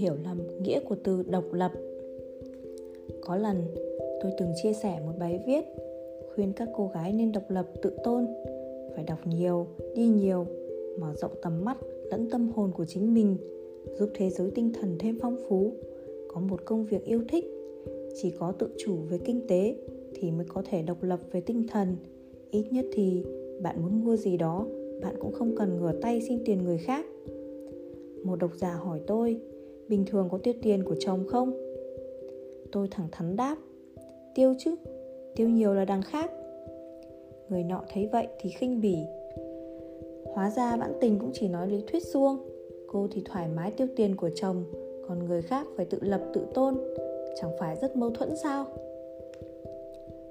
hiểu lầm nghĩa của từ độc lập. Có lần, tôi từng chia sẻ một bài viết khuyên các cô gái nên độc lập, tự tôn, phải đọc nhiều, đi nhiều, mở rộng tầm mắt, lẫn tâm hồn của chính mình, giúp thế giới tinh thần thêm phong phú. Có một công việc yêu thích, chỉ có tự chủ về kinh tế thì mới có thể độc lập về tinh thần. Ít nhất thì bạn muốn mua gì đó, bạn cũng không cần ngửa tay xin tiền người khác. Một độc giả hỏi tôi bình thường có tiêu tiền của chồng không? Tôi thẳng thắn đáp, tiêu chứ, tiêu nhiều là đằng khác. Người nọ thấy vậy thì khinh bỉ. Hóa ra bạn tình cũng chỉ nói lý thuyết suông. Cô thì thoải mái tiêu tiền của chồng, còn người khác phải tự lập tự tôn. Chẳng phải rất mâu thuẫn sao?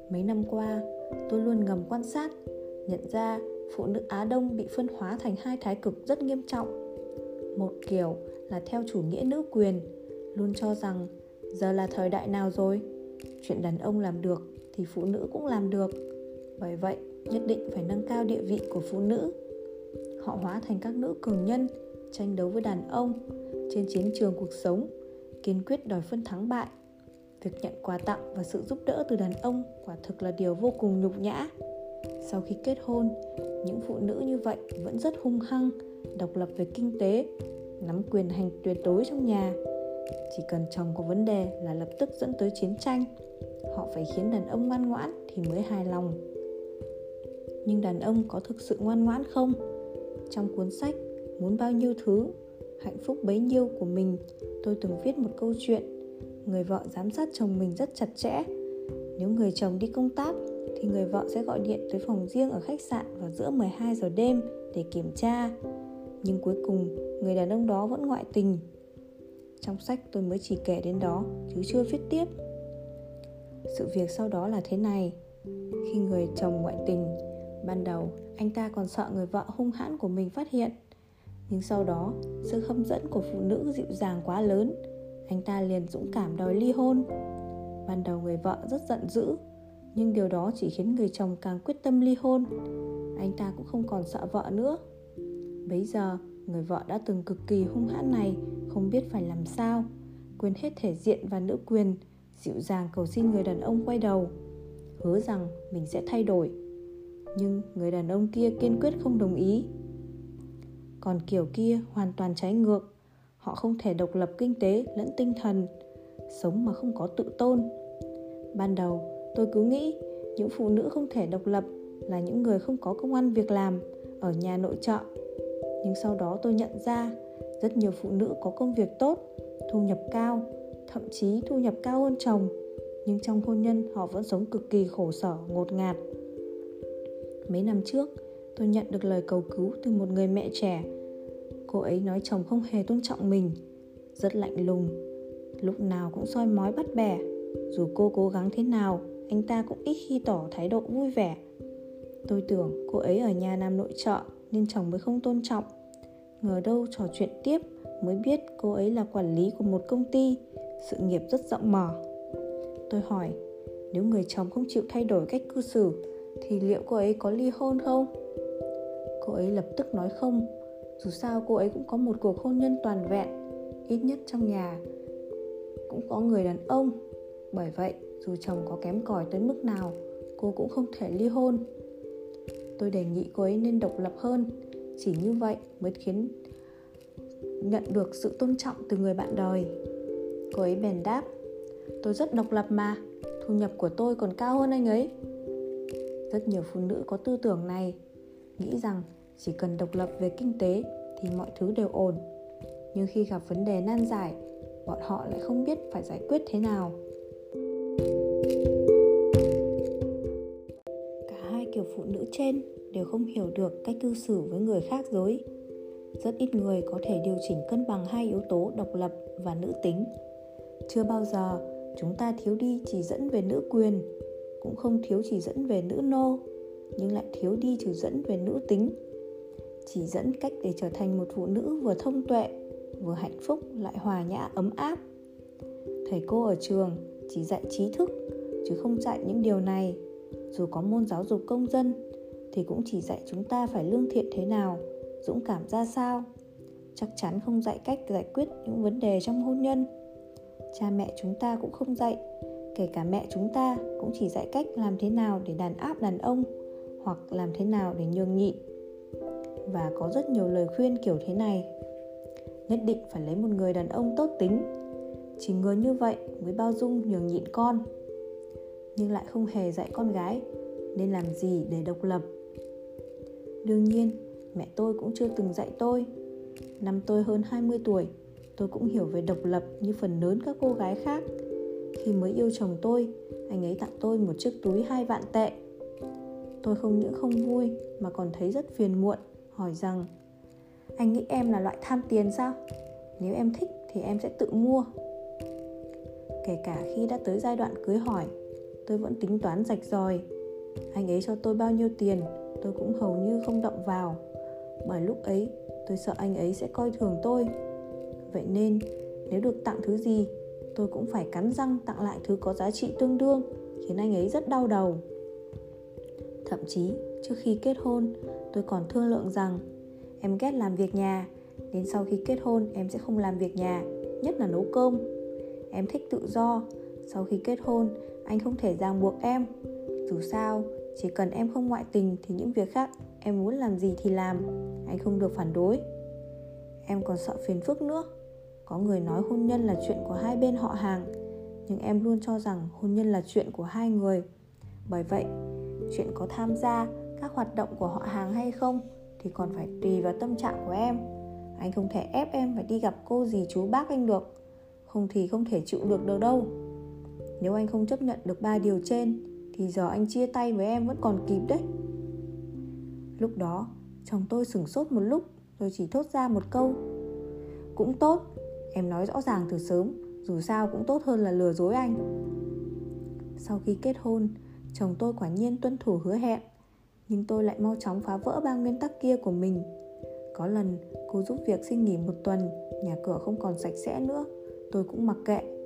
Mấy năm qua, tôi luôn ngầm quan sát, nhận ra phụ nữ á đông bị phân hóa thành hai thái cực rất nghiêm trọng. Một kiểu là theo chủ nghĩa nữ quyền, luôn cho rằng giờ là thời đại nào rồi? Chuyện đàn ông làm được thì phụ nữ cũng làm được. Bởi vậy, nhất định phải nâng cao địa vị của phụ nữ. Họ hóa thành các nữ cường nhân, tranh đấu với đàn ông trên chiến trường cuộc sống, kiên quyết đòi phân thắng bại. Việc nhận quà tặng và sự giúp đỡ từ đàn ông quả thực là điều vô cùng nhục nhã. Sau khi kết hôn, những phụ nữ như vậy vẫn rất hung hăng, độc lập về kinh tế nắm quyền hành tuyệt đối trong nhà. Chỉ cần chồng có vấn đề là lập tức dẫn tới chiến tranh. Họ phải khiến đàn ông ngoan ngoãn thì mới hài lòng. Nhưng đàn ông có thực sự ngoan ngoãn không? Trong cuốn sách muốn bao nhiêu thứ, hạnh phúc bấy nhiêu của mình, tôi từng viết một câu chuyện. Người vợ giám sát chồng mình rất chặt chẽ. Nếu người chồng đi công tác, thì người vợ sẽ gọi điện tới phòng riêng ở khách sạn vào giữa 12 giờ đêm để kiểm tra. Nhưng cuối cùng, người đàn ông đó vẫn ngoại tình. Trong sách tôi mới chỉ kể đến đó, chứ chưa viết tiếp. Sự việc sau đó là thế này. Khi người chồng ngoại tình, ban đầu anh ta còn sợ người vợ hung hãn của mình phát hiện. Nhưng sau đó, sự hấp dẫn của phụ nữ dịu dàng quá lớn, anh ta liền dũng cảm đòi ly hôn. Ban đầu người vợ rất giận dữ nhưng điều đó chỉ khiến người chồng càng quyết tâm ly hôn anh ta cũng không còn sợ vợ nữa bấy giờ, người vợ đã từng cực kỳ hung hãn này, không biết phải làm sao. Quên hết thể diện và nữ quyền, dịu dàng cầu xin người đàn ông quay đầu. Hứa rằng mình sẽ thay đổi. Nhưng người đàn ông kia kiên quyết không đồng ý. Còn kiểu kia hoàn toàn trái ngược. Họ không thể độc lập kinh tế lẫn tinh thần. Sống mà không có tự tôn. Ban đầu, tôi cứ nghĩ những phụ nữ không thể độc lập là những người không có công ăn việc làm, ở nhà nội trợ nhưng sau đó tôi nhận ra, rất nhiều phụ nữ có công việc tốt, thu nhập cao, thậm chí thu nhập cao hơn chồng, nhưng trong hôn nhân họ vẫn sống cực kỳ khổ sở, ngột ngạt. Mấy năm trước, tôi nhận được lời cầu cứu từ một người mẹ trẻ. Cô ấy nói chồng không hề tôn trọng mình, rất lạnh lùng, lúc nào cũng soi mói bắt bẻ. Dù cô cố gắng thế nào, anh ta cũng ít khi tỏ thái độ vui vẻ. Tôi tưởng cô ấy ở nhà làm nội trợ nên chồng mới không tôn trọng. Ngờ đâu trò chuyện tiếp mới biết cô ấy là quản lý của một công ty, sự nghiệp rất rộng mở. Tôi hỏi, nếu người chồng không chịu thay đổi cách cư xử, thì liệu cô ấy có ly hôn không? Cô ấy lập tức nói không. Dù sao cô ấy cũng có một cuộc hôn nhân toàn vẹn, ít nhất trong nhà cũng có người đàn ông. Bởi vậy, dù chồng có kém cỏi tới mức nào, cô cũng không thể ly hôn tôi đề nghị cô ấy nên độc lập hơn. Chỉ như vậy mới khiến nhận được sự tôn trọng từ người bạn đời. Cô ấy bèn đáp, tôi rất độc lập mà, thu nhập của tôi còn cao hơn anh ấy. Rất nhiều phụ nữ có tư tưởng này, nghĩ rằng chỉ cần độc lập về kinh tế thì mọi thứ đều ổn. Nhưng khi gặp vấn đề nan giải, bọn họ lại không biết phải giải quyết thế nào. cả phụ nữ trên đều không hiểu được cách cư xử với người khác giới rất ít người có thể điều chỉnh cân bằng hai yếu tố độc lập và nữ tính. Chưa bao giờ chúng ta thiếu đi chỉ dẫn về nữ quyền, cũng không thiếu chỉ dẫn về nữ nô, nhưng lại thiếu đi chỉ dẫn về nữ tính. Chỉ dẫn cách để trở thành một phụ nữ vừa thông tuệ, vừa hạnh phúc, lại hòa nhã, ấm áp. Thầy cô ở trường chỉ dạy trí thức, chứ không dạy những điều này dù có môn giáo dục công dân, thì cũng chỉ dạy chúng ta phải lương thiện thế nào, dũng cảm ra sao. Chắc chắn không dạy cách giải quyết những vấn đề trong hôn nhân. Cha mẹ chúng ta cũng không dạy, kể cả mẹ chúng ta cũng chỉ dạy cách làm thế nào để đàn áp đàn ông, hoặc làm thế nào để nhường nhịn. Và có rất nhiều lời khuyên kiểu thế này. Nhất định phải lấy một người đàn ông tốt tính. Chỉ người như vậy mới bao dung nhường nhịn con nhưng lại không hề dạy con gái nên làm gì để độc lập. Đương nhiên, mẹ tôi cũng chưa từng dạy tôi. Năm tôi hơn 20 tuổi, tôi cũng hiểu về độc lập như phần lớn các cô gái khác. Khi mới yêu chồng tôi, anh ấy tặng tôi một chiếc túi hai vạn tệ. Tôi không những không vui mà còn thấy rất phiền muộn, hỏi rằng, anh nghĩ em là loại tham tiền sao? Nếu em thích thì em sẽ tự mua. Kể cả khi đã tới giai đoạn cưới hỏi tôi vẫn tính toán rạch ròi. Anh ấy cho tôi bao nhiêu tiền, tôi cũng hầu như không động vào. Bởi lúc ấy, tôi sợ anh ấy sẽ coi thường tôi. Vậy nên, nếu được tặng thứ gì, tôi cũng phải cắn răng tặng lại thứ có giá trị tương đương, khiến anh ấy rất đau đầu. Thậm chí, trước khi kết hôn, tôi còn thương lượng rằng, em ghét làm việc nhà, nên sau khi kết hôn, em sẽ không làm việc nhà, nhất là nấu cơm. Em thích tự do, sau khi kết hôn anh không thể ràng buộc em. Dù sao, chỉ cần em không ngoại tình thì những việc khác em muốn làm gì thì làm. Anh không được phản đối. Em còn sợ phiền phức nữa. Có người nói hôn nhân là chuyện của hai bên họ hàng, nhưng em luôn cho rằng hôn nhân là chuyện của hai người. Bởi vậy, chuyện có tham gia các hoạt động của họ hàng hay không thì còn phải tùy vào tâm trạng của em. Anh không thể ép em phải đi gặp cô gì chú bác anh được. Không thì không thể chịu được đâu đâu nếu anh không chấp nhận được ba điều trên, thì giờ anh chia tay với em vẫn còn kịp đấy. Lúc đó, chồng tôi sửng sốt một lúc, rồi chỉ thốt ra một câu. Cũng tốt, em nói rõ ràng từ sớm, dù sao cũng tốt hơn là lừa dối anh. Sau khi kết hôn, chồng tôi quả nhiên tuân thủ hứa hẹn, nhưng tôi lại mau chóng phá vỡ ba nguyên tắc kia của mình. Có lần, cô giúp việc xin nghỉ một tuần, nhà cửa không còn sạch sẽ nữa, tôi cũng mặc kệ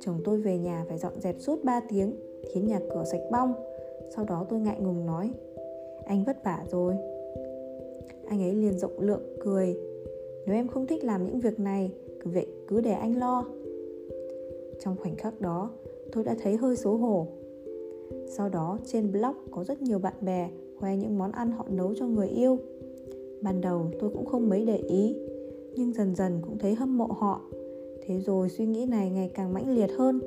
chồng tôi về nhà phải dọn dẹp suốt 3 tiếng, khiến nhà cửa sạch bong. Sau đó tôi ngại ngùng nói, anh vất vả rồi. Anh ấy liền rộng lượng, cười, nếu em không thích làm những việc này, cứ vậy cứ để anh lo. Trong khoảnh khắc đó, tôi đã thấy hơi xấu hổ. Sau đó, trên blog có rất nhiều bạn bè khoe những món ăn họ nấu cho người yêu. Ban đầu tôi cũng không mấy để ý, nhưng dần dần cũng thấy hâm mộ họ thế rồi suy nghĩ này ngày càng mãnh liệt hơn.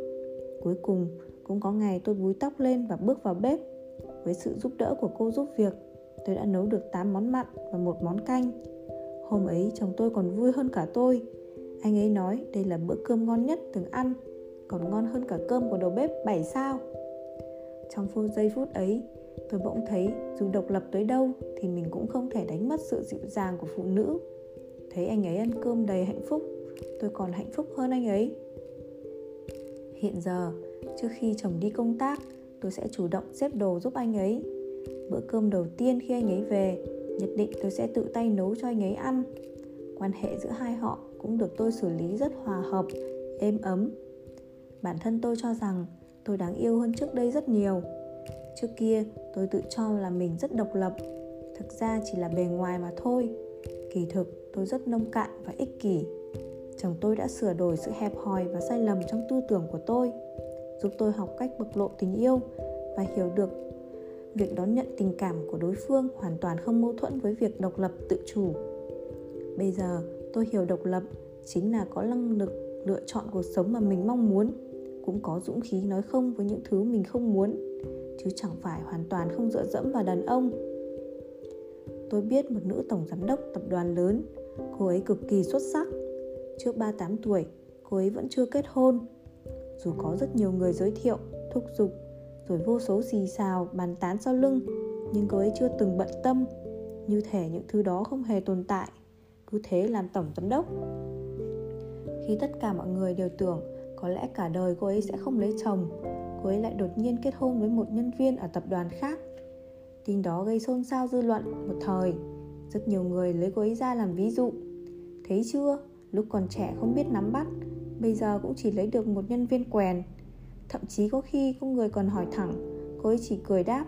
Cuối cùng, cũng có ngày tôi búi tóc lên và bước vào bếp. Với sự giúp đỡ của cô giúp việc, tôi đã nấu được 8 món mặn và một món canh. Hôm ấy, chồng tôi còn vui hơn cả tôi. Anh ấy nói đây là bữa cơm ngon nhất từng ăn, còn ngon hơn cả cơm của đầu bếp 7 sao. Trong phút giây phút ấy, tôi bỗng thấy dù độc lập tới đâu thì mình cũng không thể đánh mất sự dịu dàng của phụ nữ. Thấy anh ấy ăn cơm đầy hạnh phúc tôi còn hạnh phúc hơn anh ấy. Hiện giờ, trước khi chồng đi công tác, tôi sẽ chủ động xếp đồ giúp anh ấy. Bữa cơm đầu tiên khi anh ấy về, nhất định tôi sẽ tự tay nấu cho anh ấy ăn. Quan hệ giữa hai họ cũng được tôi xử lý rất hòa hợp, êm ấm. Bản thân tôi cho rằng tôi đáng yêu hơn trước đây rất nhiều. Trước kia, tôi tự cho là mình rất độc lập. Thực ra chỉ là bề ngoài mà thôi. Kỳ thực, tôi rất nông cạn và ích kỷ chồng tôi đã sửa đổi sự hẹp hòi và sai lầm trong tư tưởng của tôi, giúp tôi học cách bộc lộ tình yêu và hiểu được việc đón nhận tình cảm của đối phương hoàn toàn không mâu thuẫn với việc độc lập tự chủ. Bây giờ, tôi hiểu độc lập chính là có năng lực lựa chọn cuộc sống mà mình mong muốn, cũng có dũng khí nói không với những thứ mình không muốn, chứ chẳng phải hoàn toàn không dựa dẫm vào đàn ông. Tôi biết một nữ tổng giám đốc tập đoàn lớn, cô ấy cực kỳ xuất sắc trước 38 tuổi, cô ấy vẫn chưa kết hôn. Dù có rất nhiều người giới thiệu, thúc giục, rồi vô số xì xào bàn tán sau lưng, nhưng cô ấy chưa từng bận tâm. Như thể những thứ đó không hề tồn tại, cứ thế làm tổng giám đốc. Khi tất cả mọi người đều tưởng có lẽ cả đời cô ấy sẽ không lấy chồng, cô ấy lại đột nhiên kết hôn với một nhân viên ở tập đoàn khác. Tin đó gây xôn xao dư luận một thời, rất nhiều người lấy cô ấy ra làm ví dụ. Thấy chưa? Lúc còn trẻ không biết nắm bắt, bây giờ cũng chỉ lấy được một nhân viên quèn. Thậm chí có khi có người còn hỏi thẳng, cô ấy chỉ cười đáp,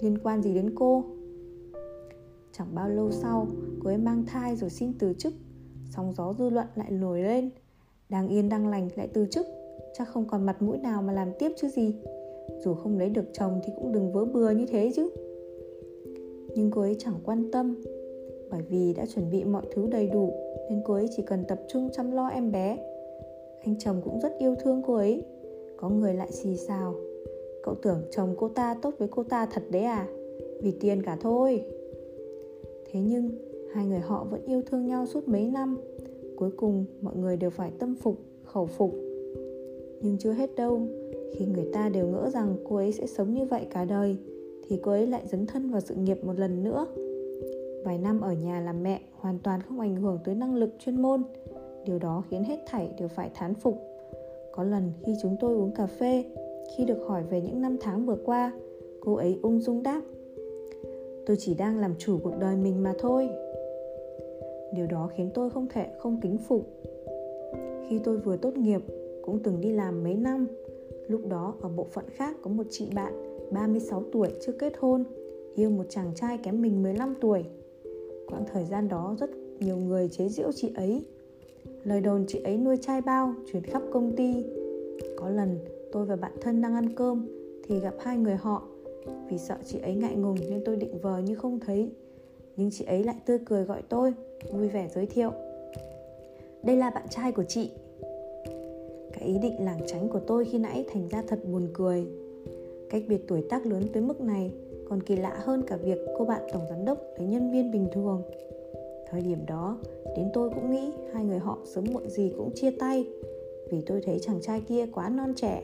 liên quan gì đến cô? Chẳng bao lâu sau, cô ấy mang thai rồi xin từ chức. Sóng gió dư luận lại nổi lên. Đang yên đang lành lại từ chức, chắc không còn mặt mũi nào mà làm tiếp chứ gì. Dù không lấy được chồng thì cũng đừng vớ bừa như thế chứ. Nhưng cô ấy chẳng quan tâm bởi vì đã chuẩn bị mọi thứ đầy đủ, nên cô ấy chỉ cần tập trung chăm lo em bé. Anh chồng cũng rất yêu thương cô ấy. Có người lại xì xào, cậu tưởng chồng cô ta tốt với cô ta thật đấy à? Vì tiền cả thôi. Thế nhưng, hai người họ vẫn yêu thương nhau suốt mấy năm. Cuối cùng, mọi người đều phải tâm phục, khẩu phục. Nhưng chưa hết đâu, khi người ta đều ngỡ rằng cô ấy sẽ sống như vậy cả đời, thì cô ấy lại dấn thân vào sự nghiệp một lần nữa vài năm ở nhà làm mẹ hoàn toàn không ảnh hưởng tới năng lực chuyên môn. Điều đó khiến hết thảy đều phải thán phục. Có lần khi chúng tôi uống cà phê, khi được hỏi về những năm tháng vừa qua, cô ấy ung dung đáp, tôi chỉ đang làm chủ cuộc đời mình mà thôi. Điều đó khiến tôi không thể không kính phục. Khi tôi vừa tốt nghiệp, cũng từng đi làm mấy năm, lúc đó ở bộ phận khác có một chị bạn 36 tuổi chưa kết hôn, yêu một chàng trai kém mình 15 tuổi quãng thời gian đó rất nhiều người chế giễu chị ấy. Lời đồn chị ấy nuôi trai bao chuyển khắp công ty. Có lần tôi và bạn thân đang ăn cơm thì gặp hai người họ. Vì sợ chị ấy ngại ngùng nên tôi định vờ như không thấy. Nhưng chị ấy lại tươi cười gọi tôi, vui vẻ giới thiệu. Đây là bạn trai của chị. Cái ý định lảng tránh của tôi khi nãy thành ra thật buồn cười. Cách biệt tuổi tác lớn tới mức này còn kỳ lạ hơn cả việc cô bạn tổng giám đốc lấy nhân viên bình thường. Thời điểm đó, đến tôi cũng nghĩ hai người họ sớm muộn gì cũng chia tay, vì tôi thấy chàng trai kia quá non trẻ.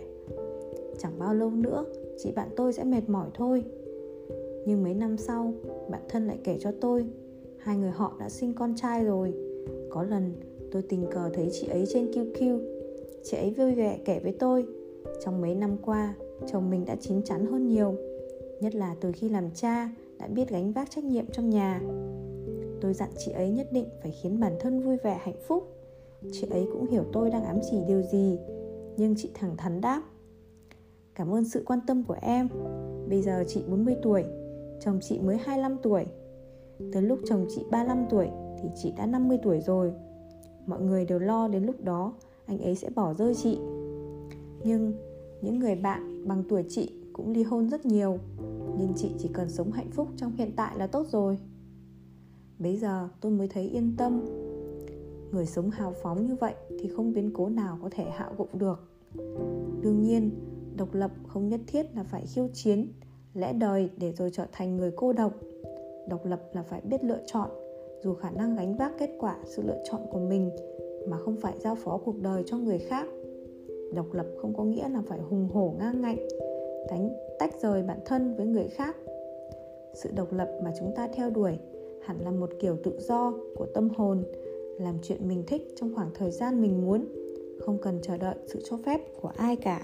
Chẳng bao lâu nữa, chị bạn tôi sẽ mệt mỏi thôi. Nhưng mấy năm sau, bạn thân lại kể cho tôi, hai người họ đã sinh con trai rồi. Có lần, tôi tình cờ thấy chị ấy trên qq chị ấy vui vẻ kể với tôi, trong mấy năm qua, chồng mình đã chín chắn hơn nhiều nhất là từ khi làm cha, đã biết gánh vác trách nhiệm trong nhà. Tôi dặn chị ấy nhất định phải khiến bản thân vui vẻ, hạnh phúc. Chị ấy cũng hiểu tôi đang ám chỉ điều gì, nhưng chị thẳng thắn đáp, cảm ơn sự quan tâm của em. Bây giờ chị 40 tuổi, chồng chị mới 25 tuổi. Tới lúc chồng chị 35 tuổi thì chị đã 50 tuổi rồi. Mọi người đều lo đến lúc đó, anh ấy sẽ bỏ rơi chị. Nhưng những người bạn bằng tuổi chị cũng ly hôn rất nhiều nên chị chỉ cần sống hạnh phúc trong hiện tại là tốt rồi. Bấy giờ tôi mới thấy yên tâm. Người sống hào phóng như vậy thì không biến cố nào có thể hạ gục được. Đương nhiên, độc lập không nhất thiết là phải khiêu chiến, lẽ đời để rồi trở thành người cô độc. Độc lập là phải biết lựa chọn, dù khả năng gánh vác kết quả sự lựa chọn của mình mà không phải giao phó cuộc đời cho người khác. Độc lập không có nghĩa là phải hùng hổ ngang ngạnh tánh tách rời bản thân với người khác. Sự độc lập mà chúng ta theo đuổi hẳn là một kiểu tự do của tâm hồn, làm chuyện mình thích trong khoảng thời gian mình muốn, không cần chờ đợi sự cho phép của ai cả.